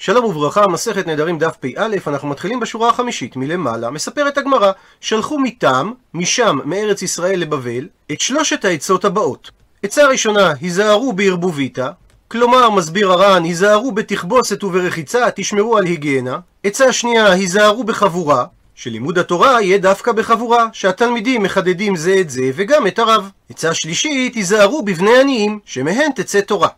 שלום וברכה, מסכת נדרים דף פ"א, אנחנו מתחילים בשורה החמישית מלמעלה, מספרת הגמרא, שלחו מתם, משם, מארץ ישראל לבבל, את שלושת העצות הבאות. עצה ראשונה, היזהרו בערבוביתא, כלומר, מסביר הר"ן, היזהרו בתכבוסת וברחיצה, תשמרו על היגיינה. עצה שנייה, היזהרו בחבורה, שלימוד התורה יהיה דווקא בחבורה, שהתלמידים מחדדים זה את זה וגם את הרב. עצה שלישית, היזהרו בבני עניים, שמהן תצא תורה.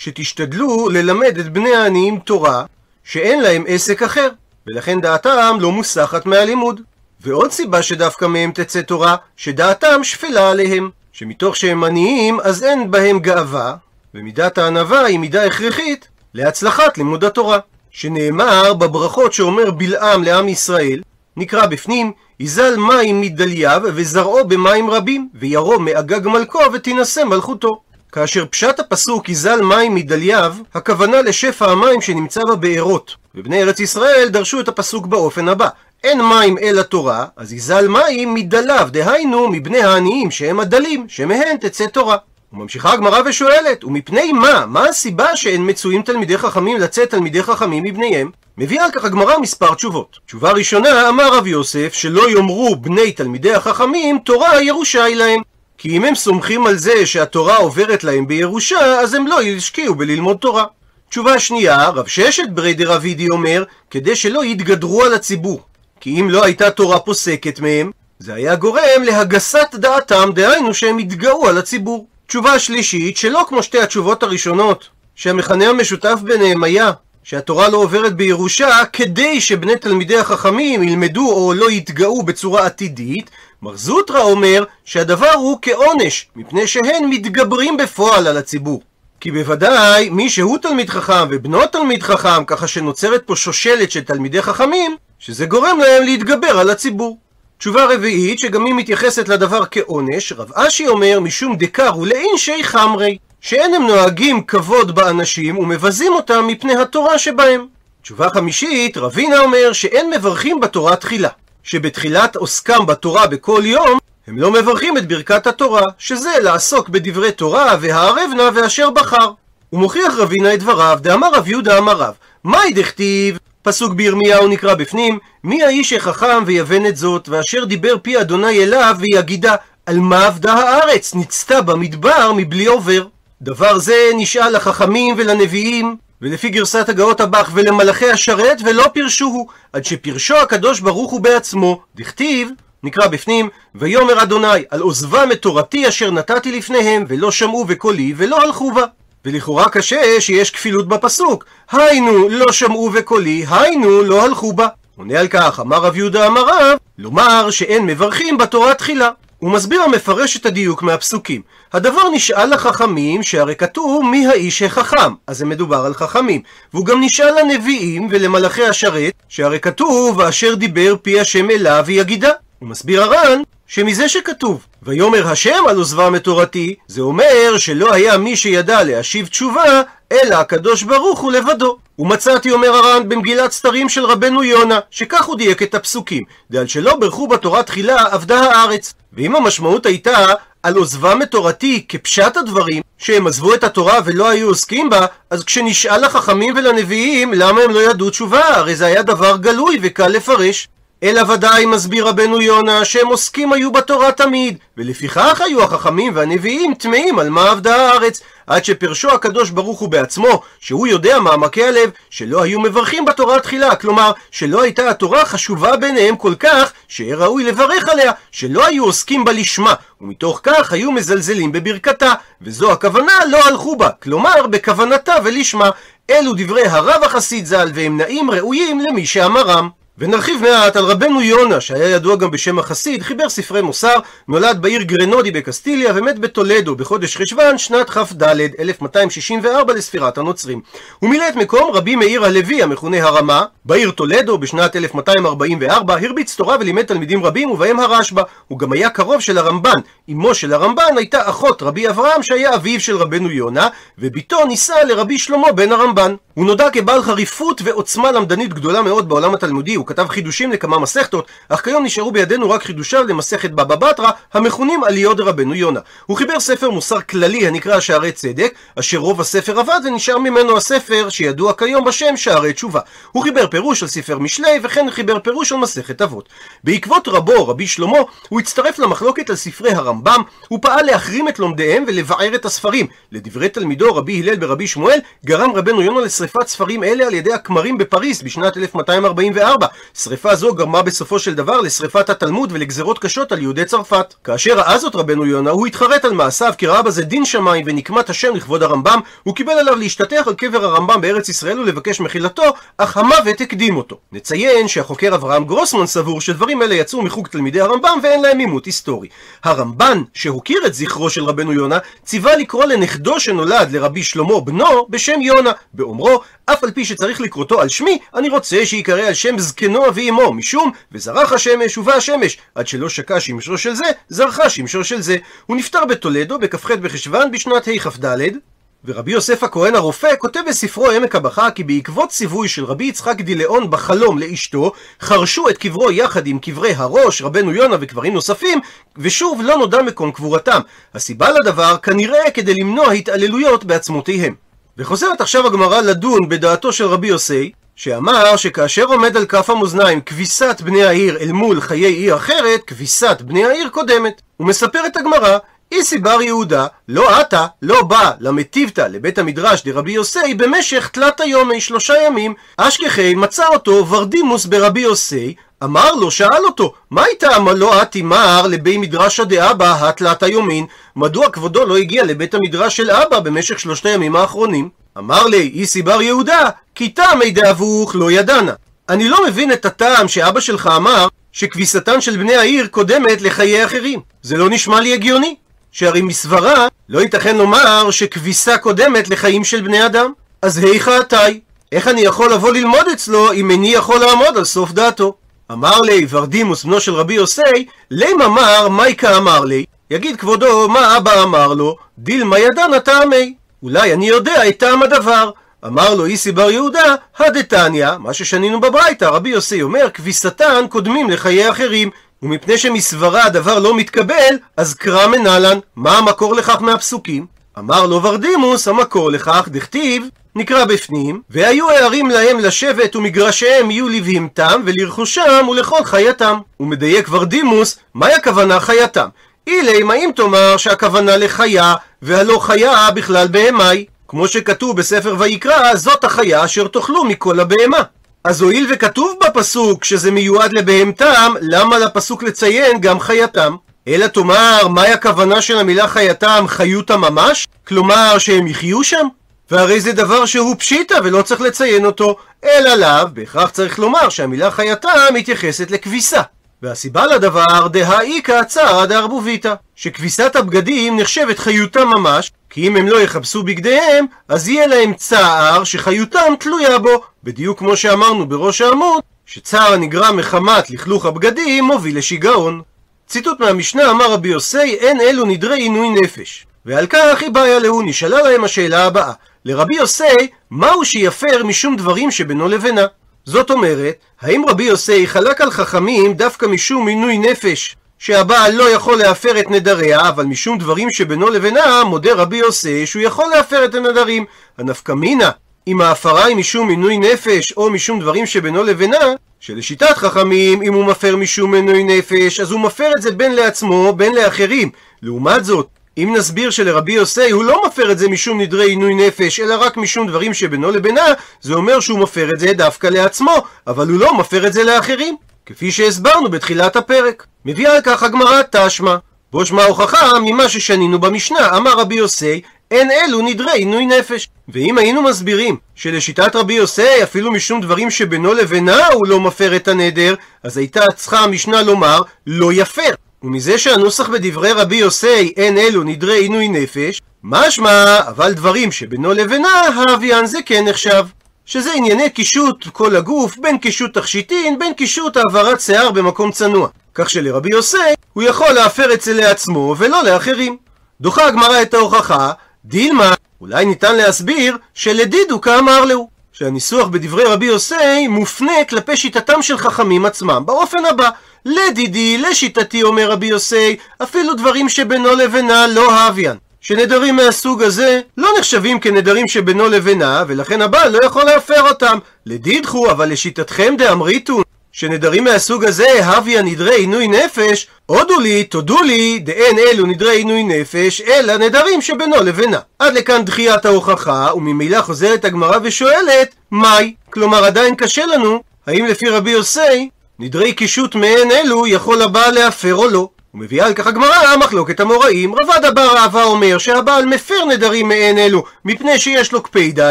שתשתדלו ללמד את בני העניים תורה, שאין להם עסק אחר, ולכן דעתם לא מוסחת מהלימוד. ועוד סיבה שדווקא מהם תצא תורה, שדעתם שפלה עליהם, שמתוך שהם עניים אז אין בהם גאווה, ומידת הענווה היא מידה הכרחית להצלחת לימוד התורה. שנאמר בברכות שאומר בלעם לעם ישראל, נקרא בפנים, יזל מים מדלייו וזרעו במים רבים, וירום מאגג מלכו ותינשא מלכותו. כאשר פשט הפסוק יזל מים מדלייו, הכוונה לשפע המים שנמצא בבארות. ובני ארץ ישראל דרשו את הפסוק באופן הבא: אין מים אלא תורה, אז יזל מים מדליו, דהיינו מבני העניים שהם הדלים, שמהן תצא תורה. וממשיכה הגמרא ושואלת, ומפני מה? מה הסיבה שאין מצויים תלמידי חכמים לצאת תלמידי חכמים מבניהם? מביאה על כך הגמרא מספר תשובות. תשובה ראשונה, אמר רב יוסף, שלא יאמרו בני תלמידי החכמים, תורה ירושה היא להם. כי אם הם סומכים על זה שהתורה עוברת להם בירושה, אז הם לא ישקיעו בללמוד תורה. תשובה שנייה, רב ששת ברי דרבידי אומר, כדי שלא יתגדרו על הציבור. כי אם לא הייתה תורה פוסקת מהם, זה היה גורם להגסת דעתם, דהיינו שהם יתגאו על הציבור. תשובה שלישית, שלא כמו שתי התשובות הראשונות, שהמכנה המשותף ביניהם היה שהתורה לא עוברת בירושה כדי שבני תלמידי החכמים ילמדו או לא יתגאו בצורה עתידית, מר זוטרא אומר שהדבר הוא כעונש, מפני שהן מתגברים בפועל על הציבור. כי בוודאי מי שהוא תלמיד חכם ובנו תלמיד חכם, ככה שנוצרת פה שושלת של תלמידי חכמים, שזה גורם להם להתגבר על הציבור. תשובה רביעית, שגם היא מתייחסת לדבר כעונש, רב אשי אומר משום דקרו לאינשי חמרי, שאין הם נוהגים כבוד באנשים ומבזים אותם מפני התורה שבהם. תשובה חמישית, רבינה אומר שאין מברכים בתורה תחילה, שבתחילת עוסקם בתורה בכל יום, הם לא מברכים את ברכת התורה, שזה לעסוק בדברי תורה והערב נא ואשר בחר. הוא מוכיח רבינה את דבריו, דאמר רב יהודה אמר רב, מאי דכתיב פסוק בירמיהו נקרא בפנים, מי האיש החכם ויבן את זאת, ואשר דיבר פי אדוני אליו ויגידה, על מה אבדה הארץ, נצתה במדבר מבלי עובר. דבר זה נשאל לחכמים ולנביאים, ולפי גרסת הגאות הבח ולמלאכי השרת ולא פירשוהו, עד שפירשו הקדוש ברוך הוא בעצמו, דכתיב, נקרא בפנים, ויאמר אדוני, על עוזבם את תורתי אשר נתתי לפניהם, ולא שמעו בקולי, ולא הלכו בה. ולכאורה קשה שיש כפילות בפסוק, היינו לא שמעו וקולי, היינו לא הלכו בה. עונה על כך, אמר רב יהודה אמר רב, לומר שאין מברכים בתורה תחילה. הוא מסביר המפרש את הדיוק מהפסוקים. הדבר נשאל לחכמים, שהרי כתוב מי האיש החכם, אז זה מדובר על חכמים. והוא גם נשאל לנביאים ולמלאכי השרת, שהרי כתוב, ואשר דיבר פי השם אליו ויגידה. הוא מסביר הר"ן, שמזה שכתוב, ויאמר השם על עוזבם את תורתי, זה אומר שלא היה מי שידע להשיב תשובה, אלא הקדוש ברוך הוא לבדו. ומצאתי, אומר הר"ן, במגילת סתרים של רבנו יונה, שכך הוא דייק את הפסוקים, דעל שלא ברכו בתורה תחילה, אבדה הארץ. ואם המשמעות הייתה על עוזבם את תורתי כפשט הדברים, שהם עזבו את התורה ולא היו עוסקים בה, אז כשנשאל לחכמים ולנביאים למה הם לא ידעו תשובה, הרי זה היה דבר גלוי וקל לפרש. אלא ודאי מסביר רבנו יונה שהם עוסקים היו בתורה תמיד, ולפיכך היו החכמים והנביאים טמאים על מה עבדה הארץ, עד שפרשו הקדוש ברוך הוא בעצמו, שהוא יודע מעמקי הלב, שלא היו מברכים בתורה תחילה, כלומר, שלא הייתה התורה חשובה ביניהם כל כך, שיהיה ראוי לברך עליה, שלא היו עוסקים בה לשמה, ומתוך כך היו מזלזלים בברכתה, וזו הכוונה לא הלכו בה, כלומר, בכוונתה ולשמה. אלו דברי הרב החסיד ז"ל, והם נעים ראויים למי שאמרם. ונרחיב מעט על רבנו יונה, שהיה ידוע גם בשם החסיד, חיבר ספרי מוסר, נולד בעיר גרנודי בקסטיליה ומת בטולדו בחודש חשוון שנת כ"ד, 1264 לספירת הנוצרים. הוא מילא את מקום רבי מאיר הלוי המכונה הרמה, בעיר טולדו בשנת 1244, הרביץ תורה ולימד תלמידים רבים ובהם הרשב"א. הוא גם היה קרוב של הרמב"ן. אמו של הרמב"ן הייתה אחות רבי אברהם שהיה אביו של רבנו יונה, וביתו נישא לרבי שלמה בן הרמב"ן. הוא נודע כבעל חריפות ועוצמה למדנית גדולה מאוד בעולם התלמודי, הוא כתב חידושים לכמה מסכתות, אך כיום נשארו בידינו רק חידושיו למסכת בבא בתרא, המכונים עליות דרבנו יונה. הוא חיבר ספר מוסר כללי הנקרא שערי צדק, אשר רוב הספר אבד ונשאר ממנו הספר שידוע כיום בשם שערי תשובה. הוא חיבר פירוש על ספר משלי, וכן חיבר פירוש על מסכת אבות. בעקבות רבו, רבי שלמה, הוא הצטרף למחלוקת על ספרי הרמב"ם, הוא פעל להחרים את לומדיהם ולבער את הספרים. לדברי תלמידו רבי הלל ברבי שמואל, גרם רבנו יונה לשרפת ספרים אלה על ידי הכמרים בפריס בשנת 1244. שרפה זו גרמה בסופו של דבר לשרפת התלמוד ולגזרות קשות על יהודי צרפת. כאשר ראה זאת רבנו יונה, הוא התחרט על מעשיו כי ראה בזה דין שמיים ונקמת השם לכבוד הרמב"ם, הוא קיבל עליו להשתטח על קבר הרמב"ם בארץ ישראל ולבקש מחילתו, אך המוות הקדים אותו. נציין שהחוקר אברהם גרוסמן סבור שדברים אלה יצאו מחוג תלמידי הרמב"ם ואין להם עימות היסטורי. הרמב"ן, שהוקיר את זכרו של רבנו יונה, ציווה לקרוא לנכדו שנולד לרבי שלמה בנו בשם יונה, באומרו אף על פי שצריך לקרותו על שמי, אני רוצה שיקרא על שם זקנו אבי אמו, משום וזרח השמש ובא השמש, עד שלא שקע שמשו של זה, זרחה שמשו של זה. הוא נפטר בטולדו בכ"ח בחשוון בשנת הכ"ד, ורבי יוסף הכהן הרופא כותב בספרו עמק הבכה כי בעקבות ציווי של רבי יצחק דילאון בחלום לאשתו, חרשו את קברו יחד עם קברי הראש, רבנו יונה וקברים נוספים, ושוב לא נודע מקום קבורתם. הסיבה לדבר כנראה כדי למנוע התעללויות בעצמותיהם. וחוזרת עכשיו הגמרא לדון בדעתו של רבי יוסי, שאמר שכאשר עומד על כף המאזניים כביסת בני העיר אל מול חיי עיר אחרת, כביסת בני העיר קודמת. הוא מספר את הגמרא, איסי בר יהודה, לא עתה, לא בא למטיבתא לבית המדרש דרבי יוסי במשך תלת היומי שלושה ימים, אשכחי מצא אותו ורדימוס ברבי יוסי, אמר לו, שאל אותו, מה הייתה לא עתי מר לבי מדרשא דאבא התלת היומין? מדוע כבודו לא הגיע לבית המדרש של אבא במשך שלושת הימים האחרונים? אמר לי, איסי בר יהודה, כי טעמי דאבוך לא ידענה. אני לא מבין את הטעם שאבא שלך אמר שכביסתן של בני העיר קודמת לחיי אחרים. זה לא נשמע לי הגיוני. שהרי מסברה לא ייתכן לומר שכביסה קודמת לחיים של בני אדם. אז היכא עתי? איך אני יכול לבוא ללמוד אצלו אם איני יכול לעמוד על סוף דעתו? אמר לי ורדימוס בנו של רבי יוסי, לימה מר מייקה אמר לי, יגיד כבודו מה אבא אמר לו, דילמה ידענה טעמי. אולי אני יודע את טעם הדבר. אמר לו איסי בר יהודה, הדתניא, מה ששנינו בברייתא, רבי יוסי אומר, כביסתן קודמים לחיי אחרים. ומפני שמסברה הדבר לא מתקבל, אז קרא מנהלן, מה המקור לכך מהפסוקים? אמר לו ורדימוס, המקור לכך, דכתיב, נקרא בפנים, והיו הערים להם לשבת ומגרשיהם יהיו לבהמתם ולרכושם ולכל חייתם. הוא מדייק ורדימוס, מהי הכוונה חייתם? אילי, מה אם תאמר שהכוונה לחיה, והלא חיה בכלל בהמי? כמו שכתוב בספר ויקרא, זאת החיה אשר תאכלו מכל הבהמה. אז הואיל וכתוב בפסוק שזה מיועד לבהמתם, למה לפסוק לציין גם חייתם? אלא תאמר, מהי הכוונה של המילה חייתם, חיותה ממש? כלומר, שהם יחיו שם? והרי זה דבר שהוא פשיטה ולא צריך לציין אותו, אלא לאו, בהכרח צריך לומר שהמילה חייתה מתייחסת לכביסה. והסיבה לדבר, דהאיכא צערא דערבוביתא, שכביסת הבגדים נחשבת חיותם ממש, כי אם הם לא יכבסו בגדיהם, אז יהיה להם צער שחיותם תלויה בו, בדיוק כמו שאמרנו בראש העמוד, שצער הנגרם מחמת לכלוך הבגדים מוביל לשיגעון. ציטוט מהמשנה אמר רבי יוסי, אין אלו נדרי עינוי נפש. ועל כך היא בעיה להוא, נשאלה להם השאלה הבאה. לרבי יוסי, מהו שיפר משום דברים שבינו לבינה? זאת אומרת, האם רבי יוסי חלק על חכמים דווקא משום עינוי נפש, שהבעל לא יכול להפר את נדריה, אבל משום דברים שבינו לבינה, מודה רבי יוסי שהוא יכול להפר את הנדרים. הנפקא מינה, אם ההפרה היא משום עינוי נפש, או משום דברים שבינו לבינה, שלשיטת חכמים, אם הוא מפר משום עינוי נפש, אז הוא מפר את זה בין לעצמו, בין לאחרים. לעומת זאת, אם נסביר שלרבי יוסי הוא לא מפר את זה משום נדרי עינוי נפש, אלא רק משום דברים שבינו לבינה, זה אומר שהוא מפר את זה דווקא לעצמו, אבל הוא לא מפר את זה לאחרים. כפי שהסברנו בתחילת הפרק. מביאה על כך הגמרא תשמע. בו שמע הוכחה ממה ששנינו במשנה, אמר רבי יוסי, אין אלו נדרי עינוי נפש. ואם היינו מסבירים שלשיטת רבי יוסי, אפילו משום דברים שבינו לבינה הוא לא מפר את הנדר, אז הייתה צריכה המשנה לומר, לא יפר. ומזה שהנוסח בדברי רבי יוסי אין אלו נדרי עינוי נפש, משמע אבל דברים שבינו לבינה, האביאן זה כן נחשב. שזה ענייני קישוט כל הגוף, בין קישוט תכשיטין, בין קישוט העברת שיער במקום צנוע. כך שלרבי יוסי, הוא יכול להפר את זה לעצמו ולא לאחרים. דוחה הגמרא את ההוכחה, דילמה, אולי ניתן להסביר שלדידו כאמר להו. שהניסוח בדברי רבי יוסי מופנה כלפי שיטתם של חכמים עצמם, באופן הבא: לדידי, לשיטתי, אומר רבי יוסי, אפילו דברים שבינו לבינה לא הביאן. שנדרים מהסוג הזה לא נחשבים כנדרים שבינו לבינה, ולכן הבעל לא יכול להפר אותם. לדידחו, אבל לשיטתכם דאמריתון, שנדרים מהסוג הזה, הביא נדרי עינוי נפש, הודו לי, תודו לי, דאין אלו נדרי עינוי נפש, אלא נדרים שבינו לבינה. עד לכאן דחיית ההוכחה, וממילא חוזרת הגמרא ושואלת, מהי? כלומר עדיין קשה לנו, האם לפי רבי יוסי, נדרי קישוט מעין אלו יכול הבעל להפר או לא? ומביאה על כך הגמרא מחלוקת אמוראים. רב אדא בר אהבה אומר שהבעל מפר נדרים מעין אלו מפני שיש לו קפידה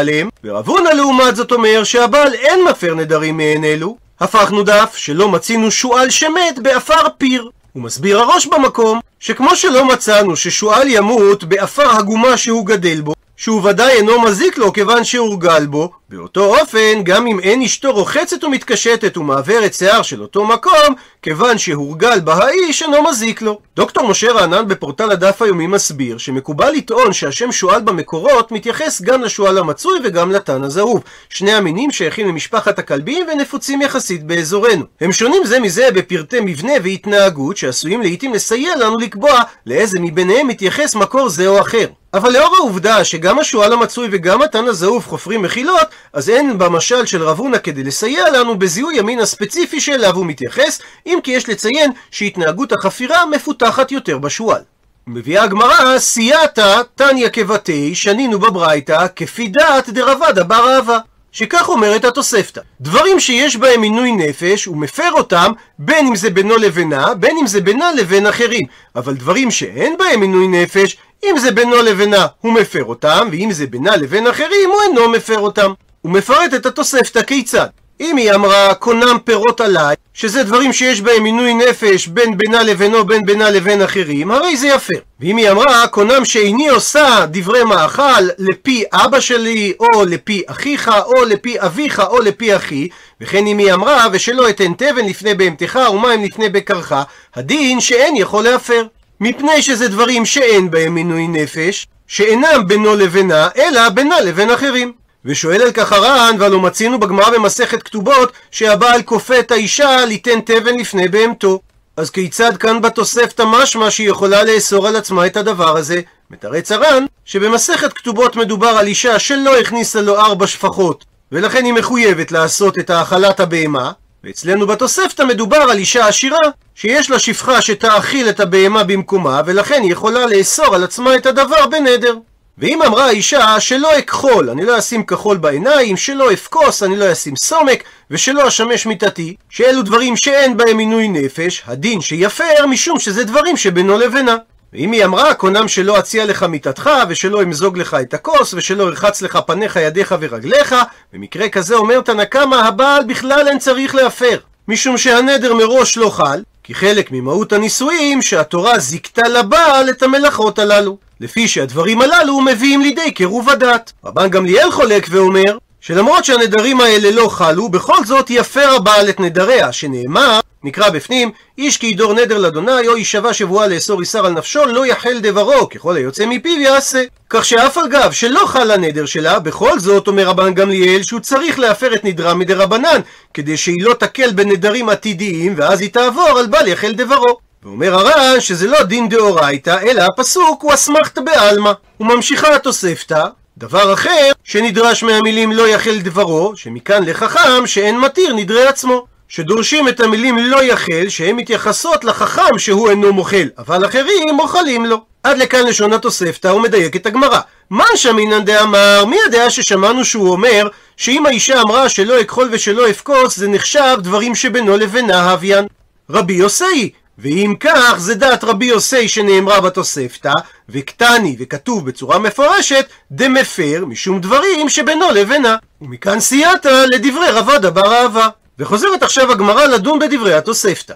עליהם, ורב הונא לעומת זאת אומר שהבעל אין מפר נדרים מעין אלו. הפכנו דף שלא מצינו שועל שמת בעפר פיר. הוא מסביר הרא"ש במקום שכמו שלא מצאנו ששועל ימות בעפר הגומה שהוא גדל בו, שהוא ודאי אינו מזיק לו כיוון שהורגל בו, באותו אופן, גם אם אין אשתו רוחצת ומתקשטת ומעברת שיער של אותו מקום, כיוון שהורגל בה האיש אינו מזיק לו. דוקטור משה רענן בפורטל הדף היומי מסביר שמקובל לטעון שהשם שועל במקורות מתייחס גם לשועל המצוי וגם לתן הזהוב. שני המינים שייכים למשפחת הכלבים ונפוצים יחסית באזורנו. הם שונים זה מזה בפרטי מבנה והתנהגות שעשויים לעיתים לסייע לנו לקבוע לאיזה מביניהם מתייחס מקור זה או אחר. אבל לאור העובדה שגם השועל המצוי וגם התן הזהוב חופרים מחילות, אז אין במשל של רב הונא כדי לסייע לנו בזיהוי המין הספציפי שאליו הוא מתייחס, אם כי יש לציין שהתנהגות החפירה מפותחת יותר בשועל. מביאה הגמרא, סייעתא תניא כבתי, שנינו בברייתא, כפי דעת דרבדא בר אהבה. שכך אומרת התוספתא. דברים שיש בהם עינוי נפש, הוא מפר אותם, בין אם זה בינו לבינה, בין אם זה בינה לבין אחרים. אבל דברים שאין בהם עינוי נפש, אם זה בינו לבינה, הוא מפר אותם, ואם זה בינה לבין אחרים, הוא אינו מפר אותם. הוא מפרט את התוספתא כיצד. אם היא אמרה קונם פירות עליי, שזה דברים שיש בהם עינוי נפש בין בינה לבינו בין בינה לבין אחרים, הרי זה יפה. ואם היא אמרה קונם שאיני עושה דברי מאכל לפי אבא שלי, או לפי אחיך, או לפי אביך, או לפי אחי, וכן אם היא אמרה ושלא אתן תבן לפני בהמתך ומים לפני בקרך, הדין שאין יכול להפר. מפני שזה דברים שאין בהם עינוי נפש, שאינם בינו לבינה, אלא בינה לבין אחרים. ושואל על כך הר"ן, והלא מצינו בגמרא במסכת כתובות, שהבעל כופה את האישה ליתן תבן לפני בהמתו. אז כיצד כאן בתוספתא משמע שהיא יכולה לאסור על עצמה את הדבר הזה? מתרץ הר"ן, שבמסכת כתובות מדובר על אישה שלא הכניסה לו ארבע שפחות, ולכן היא מחויבת לעשות את האכלת הבהמה, ואצלנו בתוספתא מדובר על אישה עשירה, שיש לה שפחה שתאכיל את הבהמה במקומה, ולכן היא יכולה לאסור על עצמה את הדבר בנדר. ואם אמרה האישה שלא אכחול, אני לא אשים כחול בעיניים, שלא אפקוס, אני לא אשים סומק, ושלא אשמש מיתתי, שאלו דברים שאין בהם עינוי נפש, הדין שיפר משום שזה דברים שבינו לבינה. ואם היא אמרה, קונם שלא אציע לך מיתתך, ושלא אמזוג לך את הכוס, ושלא ארחץ לך פניך, ידיך ורגליך, במקרה כזה אומר תנא קמא, הבעל בכלל אין צריך להפר, משום שהנדר מראש לא חל, כי חלק ממהות הנישואים שהתורה זיכתה לבעל את המלאכות הללו. לפי שהדברים הללו מביאים לידי קירוב הדת. רבן גמליאל חולק ואומר שלמרות שהנדרים האלה לא חלו, בכל זאת יפר הבעל את נדריה, שנאמר, נקרא בפנים, איש כי ידור נדר לאדוני, או יישבע שבועה לאסור איסר על נפשו, לא יחל דברו, ככל היוצא מפיו יעשה. כך שאף אגב שלא חל הנדר שלה, בכל זאת אומר רבן גמליאל שהוא צריך להפר את נדרה מדרבנן, כדי שהיא לא תקל בנדרים עתידיים, ואז היא תעבור על בל יחל דברו. ואומר הר"ן שזה לא דין דאורייתא, אלא הפסוק הוא אסמכתא בעלמא. וממשיכה התוספתא, דבר אחר שנדרש מהמילים לא יחל דברו, שמכאן לחכם שאין מתיר נדרי עצמו. שדורשים את המילים לא יחל, שהן מתייחסות לחכם שהוא אינו מוחל, אבל אחרים מוחלים לו. עד לכאן לשון התוספתא הוא מדייק את הגמרא. מה שמינן דאמר, מי הדעה ששמענו שהוא אומר שאם האישה אמרה שלא אכחול ושלא אפקוס זה נחשב דברים שבינו לבינה הוויין? רבי יוסי, ואם כך, זה דעת רבי יוסי שנאמרה בתוספתא, וקטני וכתוב בצורה מפורשת, דמפר משום דברים שבינו לבינה. ומכאן סייעתא לדברי רבא בר אהבה. וחוזרת עכשיו הגמרא לדון בדברי התוספתא.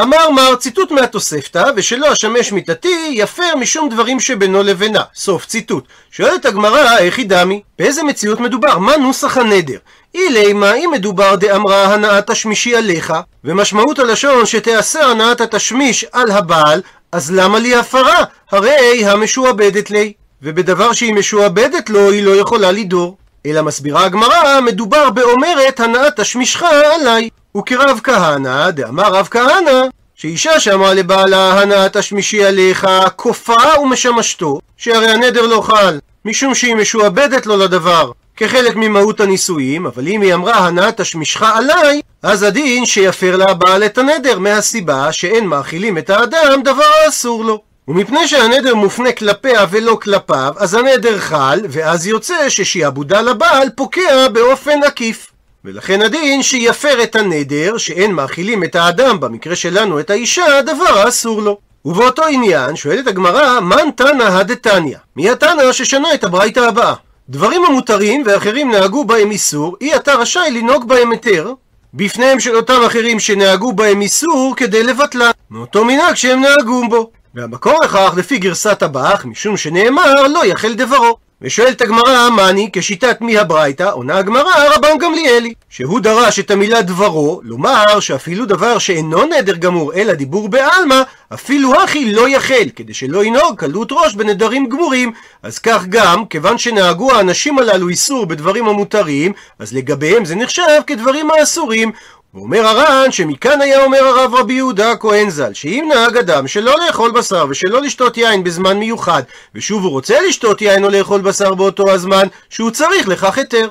אמר מר ציטוט מהתוספתא, ושלא אשמש מיתתי, יפר משום דברים שבינו לבינה. סוף ציטוט. שואלת הגמרא, איך היא דמי? באיזה מציאות מדובר? מה נוסח הנדר? אילי מה אם מדובר דאמרה הנעת תשמישי עליך, ומשמעות הלשון שתיאסר הנעת התשמיש על הבעל, אז למה לי הפרה? הרי המשועבדת לי. ובדבר שהיא משועבדת לו, היא לא יכולה לדור. אלא מסבירה הגמרא, מדובר באומרת הנאת תשמישך עליי. וכרב כהנא, דאמר רב כהנא, שאישה שאמרה לבעלה הנאה תשמישי עליך, כופה ומשמשתו, שהרי הנדר לא חל, משום שהיא משועבדת לו לדבר, כחלק ממהות הנישואים, אבל אם היא אמרה הנאה תשמישך עליי, אז הדין שיפר לה הבעל את הנדר, מהסיבה שאין מאכילים את האדם דבר האסור לו. ומפני שהנדר מופנה כלפיה ולא כלפיו, אז הנדר חל, ואז יוצא ששיעבודה לבעל פוקע באופן עקיף. ולכן הדין שיפר את הנדר, שאין מאכילים את האדם, במקרה שלנו את האישה, דבר האסור לו. ובאותו עניין שואלת הגמרא, מן תנא הדתניא? מי התנא ששנה את הברייתא הבאה? דברים המותרים ואחרים נהגו בהם איסור, אי אתה רשאי לנהוג בהם היתר, בפניהם של אותם אחרים שנהגו בהם איסור כדי לבטלה, מאותו מנהג שהם נהגו בו. והמקור לכך לפי גרסת הבח, משום שנאמר לא יחל דברו. ושואלת הגמרא, מאני, כשיטת מי הברייתא? עונה הגמרא, רבן גמליאלי, שהוא דרש את המילה דברו, לומר שאפילו דבר שאינו נדר גמור, אלא דיבור בעלמא, אפילו הכי לא יחל, כדי שלא ינהוג קלות ראש בנדרים גמורים. אז כך גם, כיוון שנהגו האנשים הללו איסור בדברים המותרים, אז לגביהם זה נחשב כדברים האסורים, ואומר הר"ן שמכאן היה אומר הרב רבי יהודה הכהן ז"ל שאם נהג אדם שלא לאכול בשר ושלא לשתות יין בזמן מיוחד ושוב הוא רוצה לשתות יין או לאכול בשר באותו הזמן שהוא צריך לכך היתר.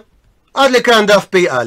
עד לכאן דף פא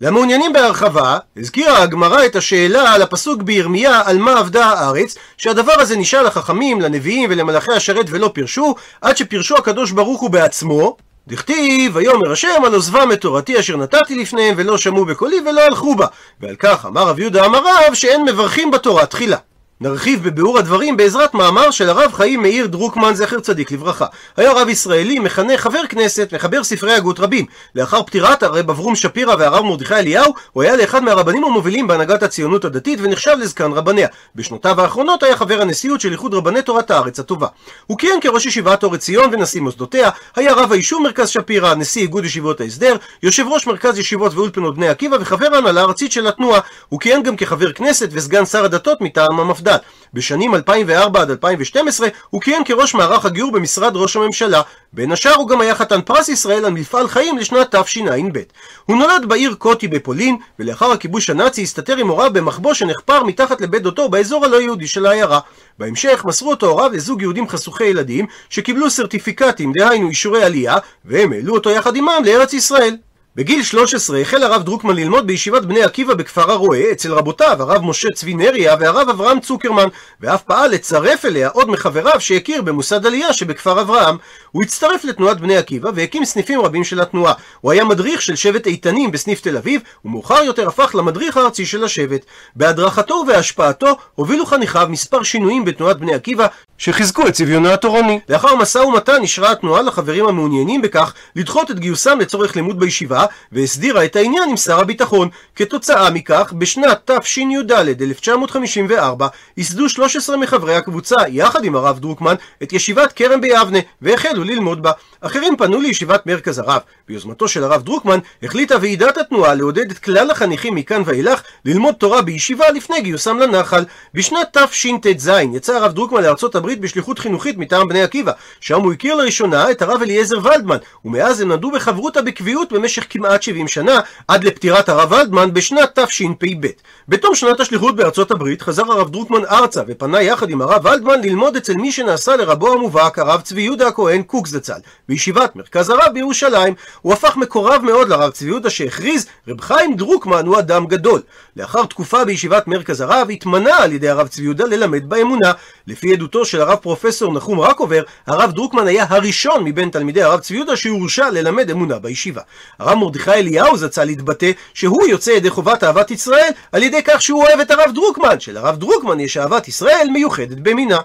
למעוניינים בהרחבה, הזכירה הגמרא את השאלה על הפסוק בירמיה על מה עבדה הארץ, שהדבר הזה נשאל לחכמים, לנביאים ולמלאכי השרת ולא פירשו, עד שפירשו הקדוש ברוך הוא בעצמו, דכתיב, ויאמר השם על עוזבם את תורתי אשר נתתי לפניהם ולא שמעו בקולי ולא הלכו בה. ועל כך אמר רב יהודה אמר רב שאין מברכים בתורה תחילה. נרחיב בביאור הדברים בעזרת מאמר של הרב חיים מאיר דרוקמן זכר צדיק לברכה. היה רב ישראלי, מכנה חבר כנסת, מחבר ספרי הגות רבים. לאחר פטירת הרב אברום שפירא והרב מרדכי אליהו, הוא היה לאחד מהרבנים המובילים בהנהגת הציונות הדתית ונחשב לזקן רבניה. בשנותיו האחרונות היה חבר הנשיאות של איחוד רבני תורת הארץ הטובה. הוא כיהן כראש ישיבת אור עציון ונשיא מוסדותיה, היה רב היישוב מרכז שפירא, נשיא איגוד ישיבות ההסדר, יושב ראש מרכז ישיבות ואולפנות בני עקיבא וחבר ההנהלה הארצית של התנועה. הוא כיהן גם כחבר כנסת וסגן שר הדתות מטעם המפד"ל. הדת. בשנים 2004 עד 2012 הוא כיהן כראש מערך הגיור במשרד ראש הממשלה. בין השאר הוא גם היה חתן פרס ישראל על מפעל חיים לשנת תשע"ב. הוא נולד בעיר קוטי בפולין, ולאחר הכיבוש הנאצי הסתתר עם הוריו במחבוא שנחפר מתחת לבית דותו באזור הלא יהודי של העיירה. בהמשך מסרו אותו הוריו לזוג יהודים חשוכי ילדים שקיבלו סרטיפיקטים, דהיינו אישורי עלייה, והם העלו אותו יחד עמם לארץ ישראל. בגיל 13 החל הרב דרוקמן ללמוד בישיבת בני עקיבא בכפר הרועה אצל רבותיו הרב משה צבי נריה והרב אברהם צוקרמן ואף פעל לצרף אליה עוד מחבריו שהכיר במוסד עלייה שבכפר אברהם. הוא הצטרף לתנועת בני עקיבא והקים סניפים רבים של התנועה. הוא היה מדריך של שבט איתנים בסניף תל אביב ומאוחר יותר הפך למדריך הארצי של השבט. בהדרכתו ובהשפעתו הובילו חניכיו מספר שינויים בתנועת בני עקיבא שחיזקו את צביונה התורני. לאחר משא ומתן אישרה התנועה לחברים המעוניינים בכך לדחות את גיוסם לצורך לימוד בישיבה והסדירה את העניין עם שר הביטחון. כתוצאה מכך, בשנת תשי"ד 1954 ייסדו 13 מחברי הקבוצה, יחד עם הרב דרוקמן, את ישיבת כרם ביבנה, והחלו ללמוד בה. אחרים פנו לישיבת מרכז הרב. ביוזמתו של הרב דרוקמן החליטה ועידת התנועה לעודד את כלל החניכים מכאן ואילך ללמוד תורה בישיבה לפני גיוסם לנחל. בשנת תשט"ז יצא הרב דרוקמן לארצות הברית בשליחות חינוכית מטעם בני עקיבא, שם הוא הכיר לראשונה את הרב אליעזר ולדמן, ומאז הם נדעו בחברותה בקביעות במשך כמעט 70 שנה, עד לפטירת הרב ולדמן בשנת תשפ"ב. בתום שנת השליחות בארצות הברית חזר הרב דרוקמן ארצה ופנה יחד עם הרב ולדמן ללמוד אצל מי שנעשה לרבו המובהק הרב צבי יהודה הכהן קוק זצ"ל בישיבת מרכז הרב בירושלים. הוא הפך מקורב מאוד לרב צבי יהודה שהכריז רב חיים דרוקמן הוא אדם גדול. לאחר תקופה בישיבת מרכז הרב התמנה על ידי הרב צבי יהודה ללמד באמונה. לפי עדותו של הרב פרופסור נחום רקובר, הרב דרוקמן היה הראשון מבין תלמידי הרב צבי יהודה שהורשה ללמד אמונה בישיבה. הרב מרדכי אליהו זצ"ל להתבטא שהוא יוצא ידי חובת אהבת ישראל על ידי כך שהוא אוהב את הרב דרוקמן, שלרב דרוקמן יש אהבת ישראל מיוחדת במינה.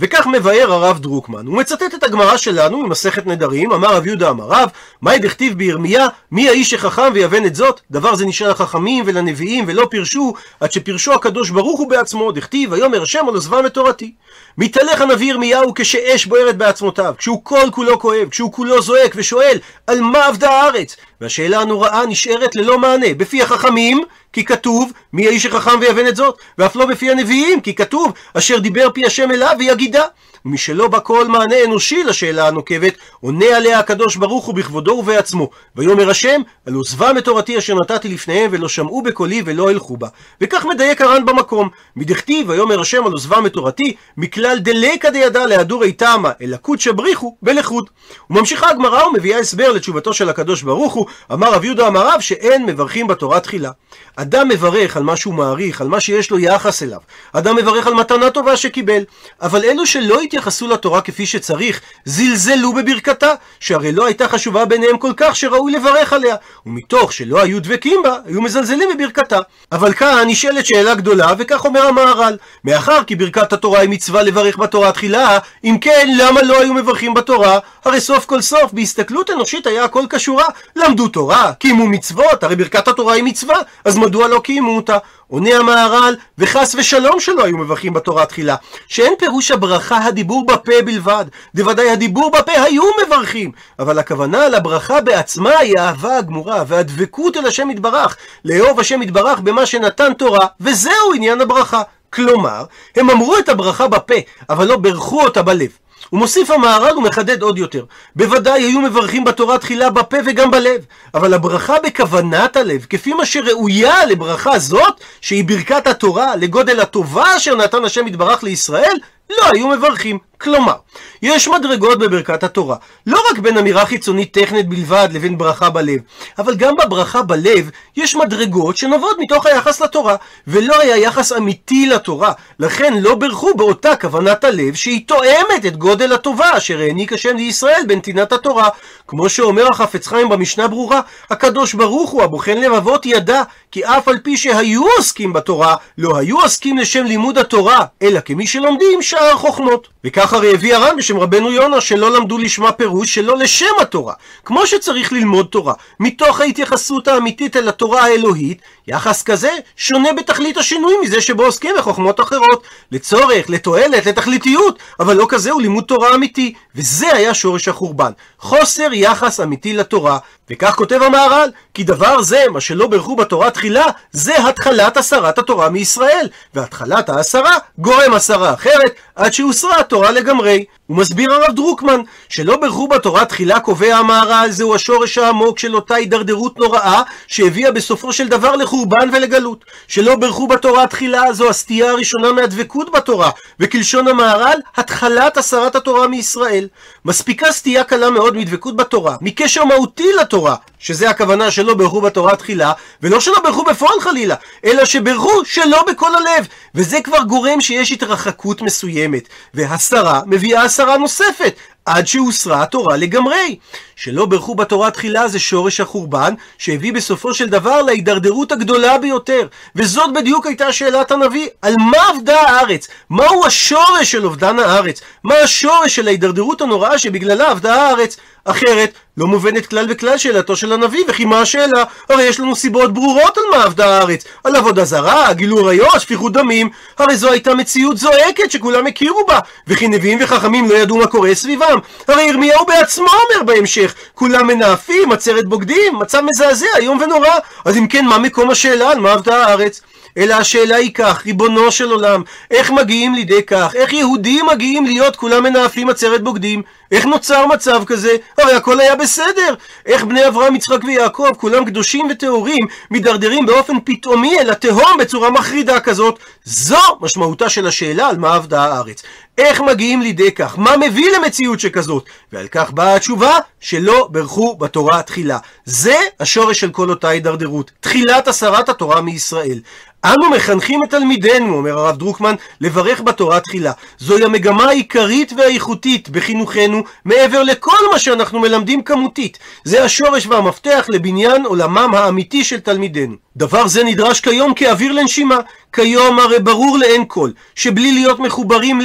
וכך מבאר הרב דרוקמן, הוא מצטט את הגמרא שלנו ממסכת נדרים, אמר רב יהודה אמר רב, מהי דכתיב בירמיה, מי האיש שחכם ויבן את זאת? דבר זה נשאר לחכמים ולנביאים ולא פירשו, עד שפירשו הקדוש ברוך הוא בעצמו, דכתיב, ויאמר השם על עוזבם את תורתי. מתהלך הנביא ירמיהו כשאש בוערת בעצמותיו, כשהוא כל כולו כואב, כשהוא כולו זועק ושואל, על מה עבדה הארץ? והשאלה הנוראה נשארת ללא מענה, בפי החכמים, כי כתוב, מי האיש החכם ויבן את זאת, ואף לא בפי הנביאים, כי כתוב, אשר דיבר פי השם אליו ויגידה. ומשלא בא כל מענה אנושי לשאלה הנוקבת, עונה עליה הקדוש ברוך הוא בכבודו ובעצמו. ויאמר השם, על עוזבם את תורתי אשר נתתי לפניהם, ולא שמעו בקולי ולא הלכו בה. וכך מדייק הר"ן במקום. מדכתיב, ויאמר השם על עוזבם את תורתי, מכלל דליקא דידא להדורי תמה, אלא קודשא בריחו בלכות. וממשיכה הגמרא ומביאה הסבר לתשובתו של הקדוש ברוך הוא, אמר רב יהודה אמר רב שאין מברכים בתורה תחילה. אדם מברך על מה שהוא מעריך, על מה שיש לו יחס אליו. אדם מברך על מתנה טובה שקיבל. אבל אלו שלא התייחסו לתורה כפי שצריך, זלזלו בברכתה, שהרי לא הייתה חשובה ביניהם כל כך שראוי לברך עליה. ומתוך שלא היו דבקים בה, היו מזלזלים בברכתה. אבל כאן נשאלת שאלה גדולה, וכך אומר המהר"ל: מאחר כי ברכת התורה היא מצווה לברך בתורה תחילה, אם כן, למה לא היו מברכים בתורה? הרי סוף כל סוף, בהסתכלות אנושית היה הכל כשורה. למדו תורה, קיימו מצוות, הרי ברכת התורה היא מצווה, אז מדוע לא קיימו אותה? עונה המהר"ל, וחס ושלום שלא היו מברכים בתורה תחילה, שאין פירוש הברכה הדיבור בפה בלבד, דוודאי הדיבור בפה היו מברכים, אבל הכוונה לברכה בעצמה היא האהבה הגמורה והדבקות אל השם יתברך, לאהוב השם יתברך במה שנתן תורה, וזהו עניין הברכה. כלומר, הם אמרו את הברכה בפה, אבל לא בירכו אותה בלב. הוא מוסיף המהר"ל ומחדד עוד יותר. בוודאי היו מברכים בתורה תחילה בפה וגם בלב, אבל הברכה בכוונת הלב, כפי מה שראויה לברכה זאת, שהיא ברכת התורה לגודל הטובה אשר נתן השם יתברך לישראל, לא היו מברכים. כלומר, יש מדרגות בברכת התורה, לא רק בין אמירה חיצונית טכנית בלבד לבין ברכה בלב, אבל גם בברכה בלב יש מדרגות שנובעות מתוך היחס לתורה, ולא היה יחס אמיתי לתורה, לכן לא ברכו באותה כוונת הלב שהיא תואמת את גודל הטובה אשר העניק השם לישראל בנתינת התורה. כמו שאומר החפץ חיים במשנה ברורה, הקדוש ברוך הוא הבוחן לבבות ידע, כי אף על פי שהיו עוסקים בתורה, לא היו עוסקים לשם לימוד התורה, אלא כמי שלומדים שאר חוכמות. וכך הרי הביא הר"ן בשם רבנו יונה שלא למדו לשמה פירוש שלא לשם התורה. כמו שצריך ללמוד תורה, מתוך ההתייחסות האמיתית אל התורה האלוהית, יחס כזה שונה בתכלית השינוי מזה שבו עוסקים בחוכמות אחרות. לצורך, לתועלת, לתכליתיות, אבל לא כזה הוא לימוד תורה אמיתי. וזה היה שורש החורבן. חוסר יחס אמיתי לתורה. וכך כותב המהר"ל, כי דבר זה, מה שלא ברכו בתורה תחילה, זה התחלת הסרת התורה מישראל. והתחלת ההסרה גורם הסרה אחרת, עד שהוסרה התורה לגמרי. הוא מסביר הרב דרוקמן, שלא ברכו בתורה תחילה קובע המהר"ל, זהו השורש העמוק של אותה הידרדרות נוראה, שהביאה בסופו של דבר לחורבן ולגלות. שלא ברכו בתורה תחילה זו הסטייה הראשונה מהדבקות בתורה, וכלשון המהר"ל, התחלת הסרת התורה מישראל. מספיקה סטייה קלה מאוד מדבקות בתורה, מקשר מהותי לתורה, שזה הכוונה שלא ברכו בתורה תחילה, ולא שלא ברכו בפועל חלילה, אלא שברכו שלא בכל הלב, וזה כבר גורם שיש התרחקות מסוימת, והסרה מביאה הסרה נוספת, עד שהוסרה התורה לגמרי. שלא ברכו בתורה תחילה זה שורש החורבן, שהביא בסופו של דבר להידרדרות הגדולה ביותר. וזאת בדיוק הייתה שאלת הנביא, על מה אבדה הארץ? מהו השורש של אובדן הארץ? מה השורש של ההידרדרות הנוראה שבגללה אבדה הארץ? אחרת, לא מובנת כלל וכלל שאלתו של הנביא, וכי מה השאלה? הרי יש לנו סיבות ברורות על מה אבדה הארץ. על עבודה זרה, גילוי עריות, שפיכות דמים. הרי זו הייתה מציאות זועקת שכולם הכירו בה. וכי נביאים וחכמים לא ידעו מה קורה סביבם. הרי ירמיהו בעצמו אומר בהמשך, כולם מנאפים, עצרת בוגדים, מצב מזעזע, איום ונורא. אז אם כן, מה מקום השאלה על מה אבדה הארץ? אלא השאלה היא כך, ריבונו של עולם, איך מגיעים לידי כך? איך יהודים מגיעים להיות כולם מנאפים עצרת בוגדים? איך נוצר מצב כזה? הרי הכל היה בסדר. איך בני אברהם, יצחק ויעקב, כולם קדושים וטהורים, מידרדרים באופן פתאומי אל התהום בצורה מחרידה כזאת? זו משמעותה של השאלה על מה אבדה הארץ. איך מגיעים לידי כך? מה מביא למציאות שכזאת? ועל כך באה התשובה שלא ברכו בתורה תחילה. זה השורש של כל אותה הידרדרות. תחילת הסרת התורה מישראל. אנו מחנכים את תלמידינו, אומר הרב דרוקמן, לברך בתורה תחילה. זוהי המגמה העיקרית והאיכותית בחינוכנו, מעבר לכל מה שאנחנו מלמדים כמותית. זה השורש והמפתח לבניין עולמם האמיתי של תלמידינו. דבר זה נדרש כיום כאוויר לנשימה. כיום הרי ברור לעין כל, שבלי להיות מחוברים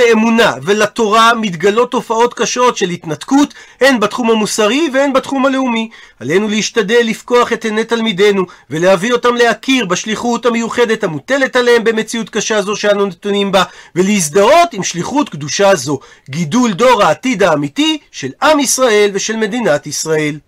לאמונה ולתורה מתגלות תופעות קשות של התנתקות, הן בתחום המוסרי והן בתחום הלאומי. עלינו להשתדל לפקוח את עיני תלמידינו, ולהביא אותם להכיר בשליחות המיוחדת המוטלת עליהם במציאות קשה זו שאנו נתונים בה, ולהזדהות עם שליחות קדושה זו, גידול דור העתיד האמיתי של עם ישראל ושל מדינת ישראל.